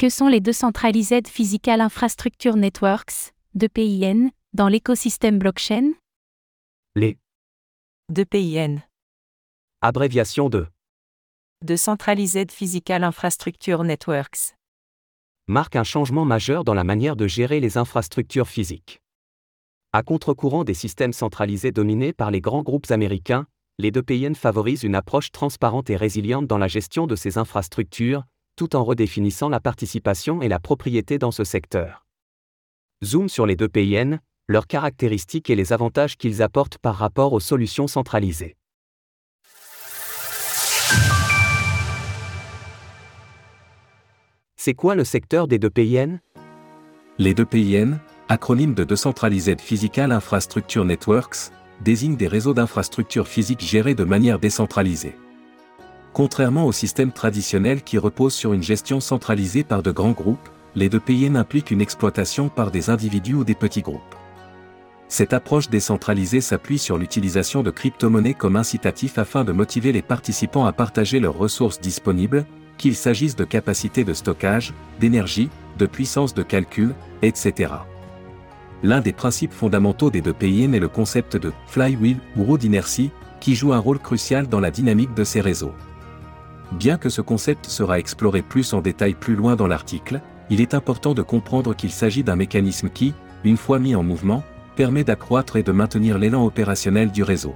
Que sont les Decentralized Physical Infrastructure Networks, DPIN, dans l'écosystème blockchain? Les DPIN. abréviations de Decentralized Physical Infrastructure Networks. marquent un changement majeur dans la manière de gérer les infrastructures physiques. À contre-courant des systèmes centralisés dominés par les grands groupes américains, les DPIN favorisent une approche transparente et résiliente dans la gestion de ces infrastructures, tout en redéfinissant la participation et la propriété dans ce secteur. Zoom sur les DPIN, leurs caractéristiques et les avantages qu'ils apportent par rapport aux solutions centralisées. C'est quoi le secteur des DPIN Les DPIN, acronyme de Decentralized Physical Infrastructure Networks, désignent des réseaux d'infrastructures physiques gérés de manière décentralisée. Contrairement au système traditionnel qui repose sur une gestion centralisée par de grands groupes, les DPIN impliquent une exploitation par des individus ou des petits groupes. Cette approche décentralisée s'appuie sur l'utilisation de crypto-monnaies comme incitatif afin de motiver les participants à partager leurs ressources disponibles, qu'il s'agisse de capacité de stockage, d'énergie, de puissance de calcul, etc. L'un des principes fondamentaux des deux PIN est le concept de flywheel ou roue d'inertie, qui joue un rôle crucial dans la dynamique de ces réseaux. Bien que ce concept sera exploré plus en détail plus loin dans l'article, il est important de comprendre qu'il s'agit d'un mécanisme qui, une fois mis en mouvement, permet d'accroître et de maintenir l'élan opérationnel du réseau.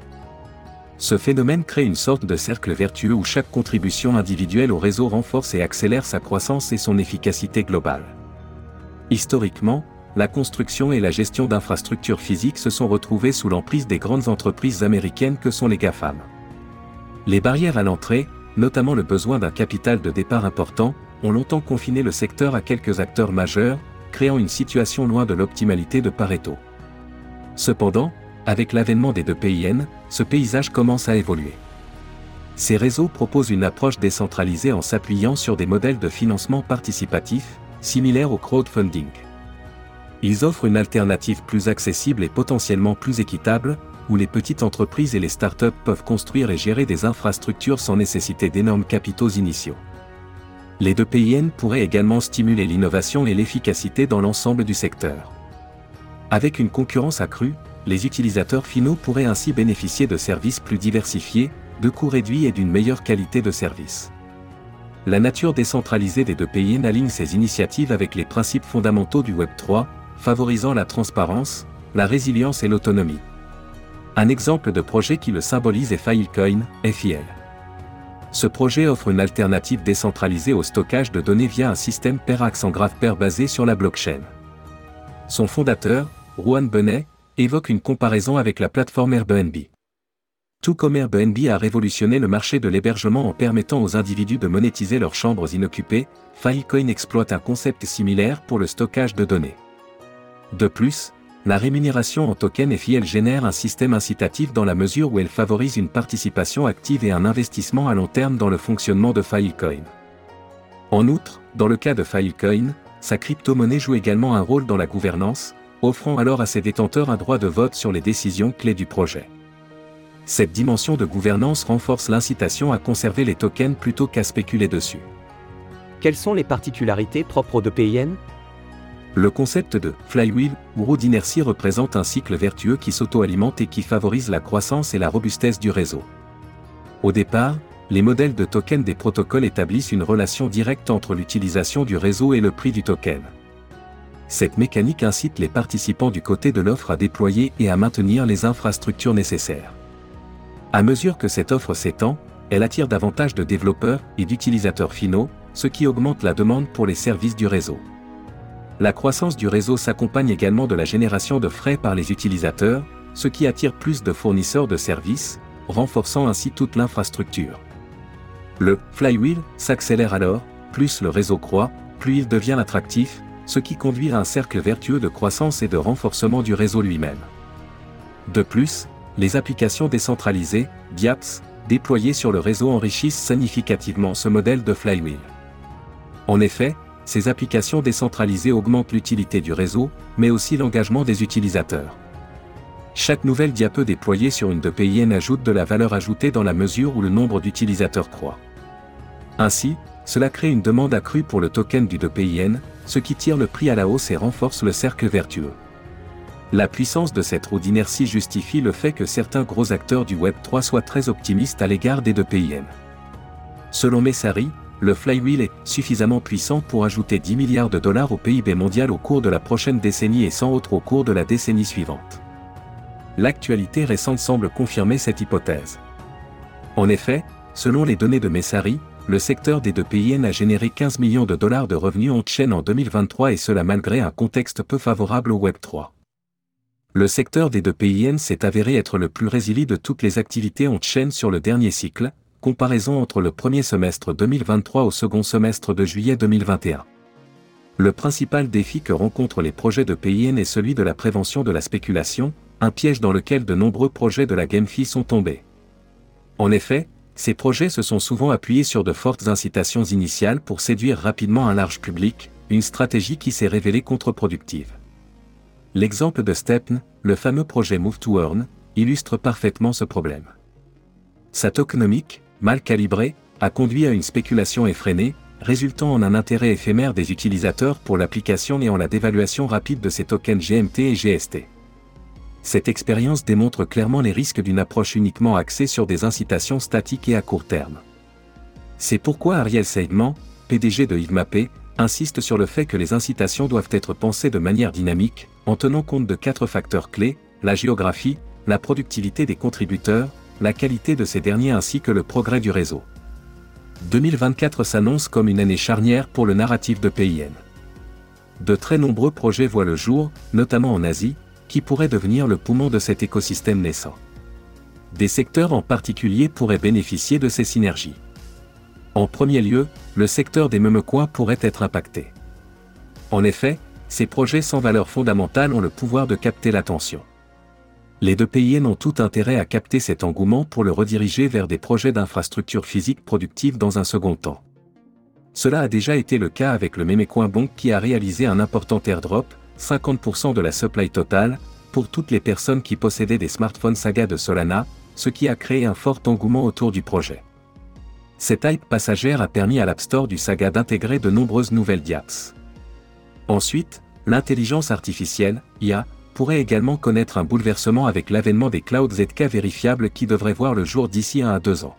Ce phénomène crée une sorte de cercle vertueux où chaque contribution individuelle au réseau renforce et accélère sa croissance et son efficacité globale. Historiquement, la construction et la gestion d'infrastructures physiques se sont retrouvées sous l'emprise des grandes entreprises américaines que sont les GAFAM. Les barrières à l'entrée, notamment le besoin d'un capital de départ important, ont longtemps confiné le secteur à quelques acteurs majeurs, créant une situation loin de l'optimalité de Pareto. Cependant, avec l'avènement des deux PIN, ce paysage commence à évoluer. Ces réseaux proposent une approche décentralisée en s'appuyant sur des modèles de financement participatif, similaires au crowdfunding. Ils offrent une alternative plus accessible et potentiellement plus équitable, où les petites entreprises et les startups peuvent construire et gérer des infrastructures sans nécessiter d'énormes capitaux initiaux. Les deux PIN pourraient également stimuler l'innovation et l'efficacité dans l'ensemble du secteur. Avec une concurrence accrue, les utilisateurs finaux pourraient ainsi bénéficier de services plus diversifiés, de coûts réduits et d'une meilleure qualité de service. La nature décentralisée des deux PIN aligne ces initiatives avec les principes fondamentaux du Web 3, favorisant la transparence, la résilience et l'autonomie. Un exemple de projet qui le symbolise est Filecoin, FIL. Ce projet offre une alternative décentralisée au stockage de données via un système pair accent graph pair basé sur la blockchain. Son fondateur, Juan Benet, évoque une comparaison avec la plateforme Airbnb. Tout comme Airbnb a révolutionné le marché de l'hébergement en permettant aux individus de monétiser leurs chambres inoccupées, Filecoin exploite un concept similaire pour le stockage de données. De plus, la rémunération en token FIL génère un système incitatif dans la mesure où elle favorise une participation active et un investissement à long terme dans le fonctionnement de Filecoin. En outre, dans le cas de Filecoin, sa crypto-monnaie joue également un rôle dans la gouvernance, offrant alors à ses détenteurs un droit de vote sur les décisions clés du projet. Cette dimension de gouvernance renforce l'incitation à conserver les tokens plutôt qu'à spéculer dessus. Quelles sont les particularités propres aux DPIN Le concept de flywheel ou roue d'inertie représente un cycle vertueux qui s'auto-alimente et qui favorise la croissance et la robustesse du réseau. Au départ, les modèles de token des protocoles établissent une relation directe entre l'utilisation du réseau et le prix du token. Cette mécanique incite les participants du côté de l'offre à déployer et à maintenir les infrastructures nécessaires. À mesure que cette offre s'étend, elle attire davantage de développeurs et d'utilisateurs finaux, ce qui augmente la demande pour les services du réseau. La croissance du réseau s'accompagne également de la génération de frais par les utilisateurs, ce qui attire plus de fournisseurs de services, renforçant ainsi toute l'infrastructure. Le flywheel s'accélère alors, plus le réseau croît, plus il devient attractif, ce qui conduit à un cercle vertueux de croissance et de renforcement du réseau lui-même. De plus, les applications décentralisées, DApps, déployées sur le réseau enrichissent significativement ce modèle de flywheel. En effet, ces applications décentralisées augmentent l'utilité du réseau, mais aussi l'engagement des utilisateurs. Chaque nouvelle diape déployée sur une DPIN ajoute de la valeur ajoutée dans la mesure où le nombre d'utilisateurs croît. Ainsi, cela crée une demande accrue pour le token du 2PIN, ce qui tire le prix à la hausse et renforce le cercle vertueux. La puissance de cette roue d'inertie justifie le fait que certains gros acteurs du Web3 soient très optimistes à l'égard des 2PIN. Selon Messari, le flywheel est suffisamment puissant pour ajouter 10 milliards de dollars au PIB mondial au cours de la prochaine décennie et 100 autres au cours de la décennie suivante. L'actualité récente semble confirmer cette hypothèse. En effet, selon les données de Messari, le secteur des deux PIN a généré 15 millions de dollars de revenus en chaîne en 2023 et cela malgré un contexte peu favorable au Web3. Le secteur des deux PIN s'est avéré être le plus résilient de toutes les activités en chaîne sur le dernier cycle, comparaison entre le premier semestre 2023 au second semestre de juillet 2021. Le principal défi que rencontrent les projets de PIN est celui de la prévention de la spéculation, un piège dans lequel de nombreux projets de la GameFi sont tombés. En effet, ces projets se sont souvent appuyés sur de fortes incitations initiales pour séduire rapidement un large public, une stratégie qui s'est révélée contre-productive. L'exemple de Stepn, le fameux projet Move to Earn, illustre parfaitement ce problème. Sa tokenomique, mal calibrée, a conduit à une spéculation effrénée, résultant en un intérêt éphémère des utilisateurs pour l'application et en la dévaluation rapide de ses tokens GMT et GST cette expérience démontre clairement les risques d'une approche uniquement axée sur des incitations statiques et à court terme. C'est pourquoi Ariel Seidman, PDG de YvMapé, insiste sur le fait que les incitations doivent être pensées de manière dynamique, en tenant compte de quatre facteurs clés, la géographie, la productivité des contributeurs, la qualité de ces derniers ainsi que le progrès du réseau. 2024 s'annonce comme une année charnière pour le narratif de PIN. De très nombreux projets voient le jour, notamment en Asie, qui pourrait devenir le poumon de cet écosystème naissant. Des secteurs en particulier pourraient bénéficier de ces synergies. En premier lieu, le secteur des memecoins pourrait être impacté. En effet, ces projets sans valeur fondamentale ont le pouvoir de capter l'attention. Les deux pays ont tout intérêt à capter cet engouement pour le rediriger vers des projets d'infrastructures physiques productives dans un second temps. Cela a déjà été le cas avec le Memecoin Bank qui a réalisé un important airdrop, 50% de la supply totale, pour toutes les personnes qui possédaient des smartphones Saga de Solana, ce qui a créé un fort engouement autour du projet. Cette hype passagère a permis à l'App Store du Saga d'intégrer de nombreuses nouvelles diaps. Ensuite, l'intelligence artificielle, IA, pourrait également connaître un bouleversement avec l'avènement des clouds ZK vérifiables qui devraient voir le jour d'ici 1 à 2 ans.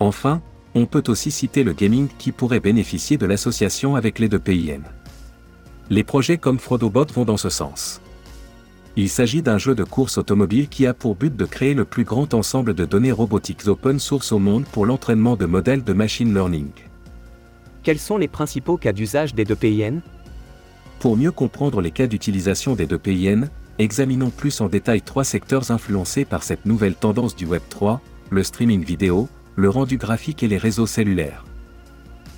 Enfin, on peut aussi citer le gaming qui pourrait bénéficier de l'association avec les deux PIN. Les projets comme Frodobot vont dans ce sens. Il s'agit d'un jeu de course automobile qui a pour but de créer le plus grand ensemble de données robotiques open source au monde pour l'entraînement de modèles de machine learning. Quels sont les principaux cas d'usage des deux PIN Pour mieux comprendre les cas d'utilisation des deux PIN, examinons plus en détail trois secteurs influencés par cette nouvelle tendance du Web 3, le streaming vidéo, le rendu graphique et les réseaux cellulaires.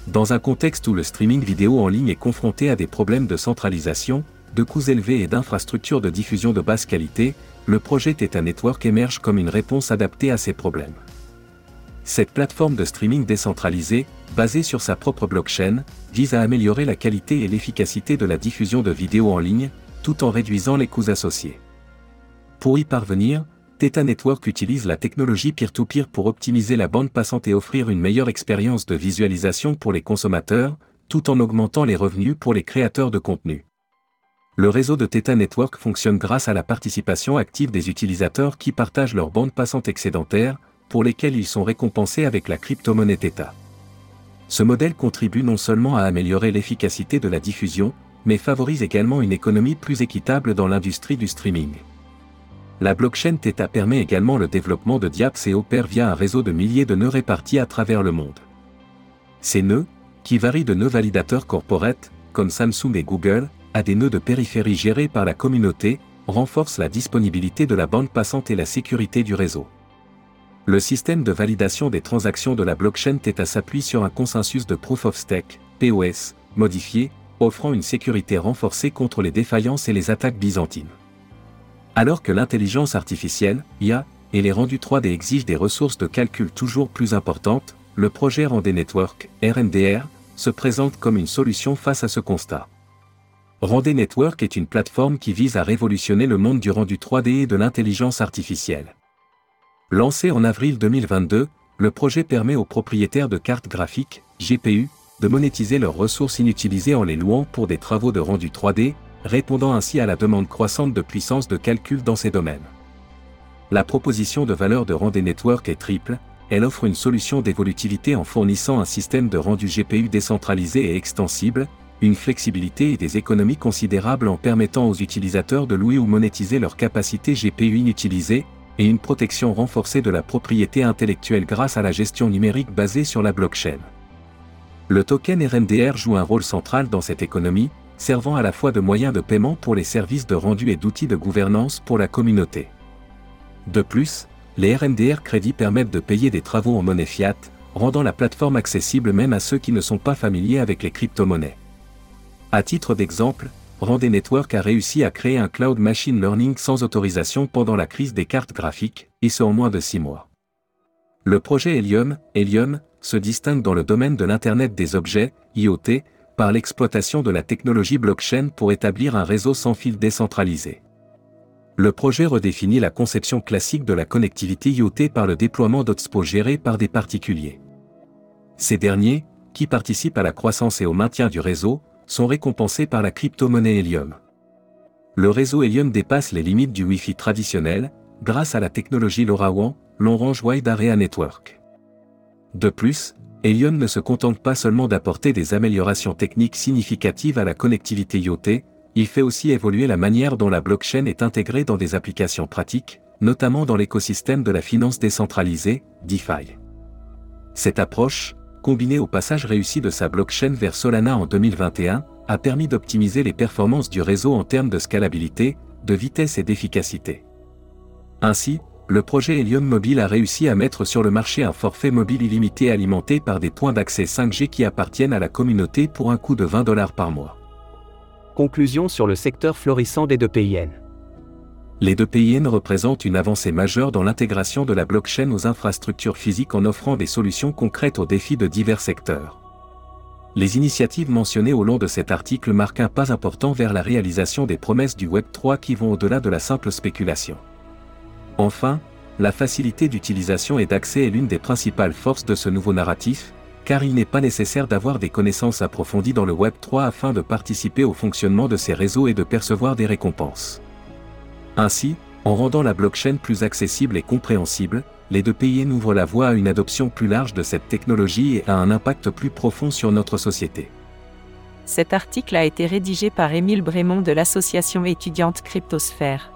Dans un contexte où le streaming vidéo en ligne est confronté à des problèmes de centralisation, de coûts élevés et d'infrastructures de diffusion de basse qualité, le projet Theta Network émerge comme une réponse adaptée à ces problèmes. Cette plateforme de streaming décentralisée, basée sur sa propre blockchain, vise à améliorer la qualité et l'efficacité de la diffusion de vidéos en ligne, tout en réduisant les coûts associés. Pour y parvenir, Theta Network utilise la technologie peer-to-peer pour optimiser la bande passante et offrir une meilleure expérience de visualisation pour les consommateurs, tout en augmentant les revenus pour les créateurs de contenu. Le réseau de Theta Network fonctionne grâce à la participation active des utilisateurs qui partagent leur bande passante excédentaire, pour lesquels ils sont récompensés avec la crypto-monnaie Theta. Ce modèle contribue non seulement à améliorer l'efficacité de la diffusion, mais favorise également une économie plus équitable dans l'industrie du streaming. La blockchain Theta permet également le développement de DIAPS et opère via un réseau de milliers de nœuds répartis à travers le monde. Ces nœuds, qui varient de nœuds validateurs corporate, comme Samsung et Google, à des nœuds de périphérie gérés par la communauté, renforcent la disponibilité de la bande passante et la sécurité du réseau. Le système de validation des transactions de la blockchain Theta s'appuie sur un consensus de Proof of Stake, POS, modifié, offrant une sécurité renforcée contre les défaillances et les attaques byzantines. Alors que l'intelligence artificielle, IA, et les rendus 3D exigent des ressources de calcul toujours plus importantes, le projet Rendez Network, RNDR, se présente comme une solution face à ce constat. Rendez Network est une plateforme qui vise à révolutionner le monde du rendu 3D et de l'intelligence artificielle. Lancé en avril 2022, le projet permet aux propriétaires de cartes graphiques, GPU, de monétiser leurs ressources inutilisées en les louant pour des travaux de rendu 3D, répondant ainsi à la demande croissante de puissance de calcul dans ces domaines. La proposition de valeur de Rendez Network est triple, elle offre une solution d'évolutivité en fournissant un système de rendu GPU décentralisé et extensible, une flexibilité et des économies considérables en permettant aux utilisateurs de louer ou monétiser leurs capacités GPU inutilisées, et une protection renforcée de la propriété intellectuelle grâce à la gestion numérique basée sur la blockchain. Le token RMDR joue un rôle central dans cette économie, servant à la fois de moyen de paiement pour les services de rendu et d'outils de gouvernance pour la communauté. De plus, les RMDR crédits permettent de payer des travaux en monnaie fiat, rendant la plateforme accessible même à ceux qui ne sont pas familiers avec les crypto-monnaies. À titre d'exemple, Rendez Network a réussi à créer un cloud machine learning sans autorisation pendant la crise des cartes graphiques, et ce en moins de 6 mois. Le projet Helium, Helium, se distingue dans le domaine de l'Internet des objets, IoT, par l'exploitation de la technologie blockchain pour établir un réseau sans fil décentralisé. Le projet redéfinit la conception classique de la connectivité IoT par le déploiement d'hotspots gérés par des particuliers. Ces derniers, qui participent à la croissance et au maintien du réseau, sont récompensés par la crypto-monnaie Helium. Le réseau Helium dépasse les limites du Wi-Fi traditionnel, grâce à la technologie LoRaWAN, Long Range Wide Area Network. De plus, Helium ne se contente pas seulement d'apporter des améliorations techniques significatives à la connectivité IoT, il fait aussi évoluer la manière dont la blockchain est intégrée dans des applications pratiques, notamment dans l'écosystème de la finance décentralisée, DeFi. Cette approche, combiné au passage réussi de sa blockchain vers Solana en 2021, a permis d'optimiser les performances du réseau en termes de scalabilité, de vitesse et d'efficacité. Ainsi, le projet Helium Mobile a réussi à mettre sur le marché un forfait mobile illimité alimenté par des points d'accès 5G qui appartiennent à la communauté pour un coût de 20 dollars par mois. Conclusion sur le secteur florissant des deux PIN. Les deux PIN représentent une avancée majeure dans l'intégration de la blockchain aux infrastructures physiques en offrant des solutions concrètes aux défis de divers secteurs. Les initiatives mentionnées au long de cet article marquent un pas important vers la réalisation des promesses du Web 3 qui vont au-delà de la simple spéculation. Enfin, la facilité d'utilisation et d'accès est l'une des principales forces de ce nouveau narratif, car il n'est pas nécessaire d'avoir des connaissances approfondies dans le Web 3 afin de participer au fonctionnement de ces réseaux et de percevoir des récompenses. Ainsi, en rendant la blockchain plus accessible et compréhensible, les deux pays ouvrent la voie à une adoption plus large de cette technologie et à un impact plus profond sur notre société. Cet article a été rédigé par Émile Brémond de l'association étudiante Cryptosphère.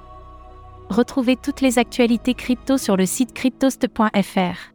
Retrouvez toutes les actualités crypto sur le site cryptost.fr.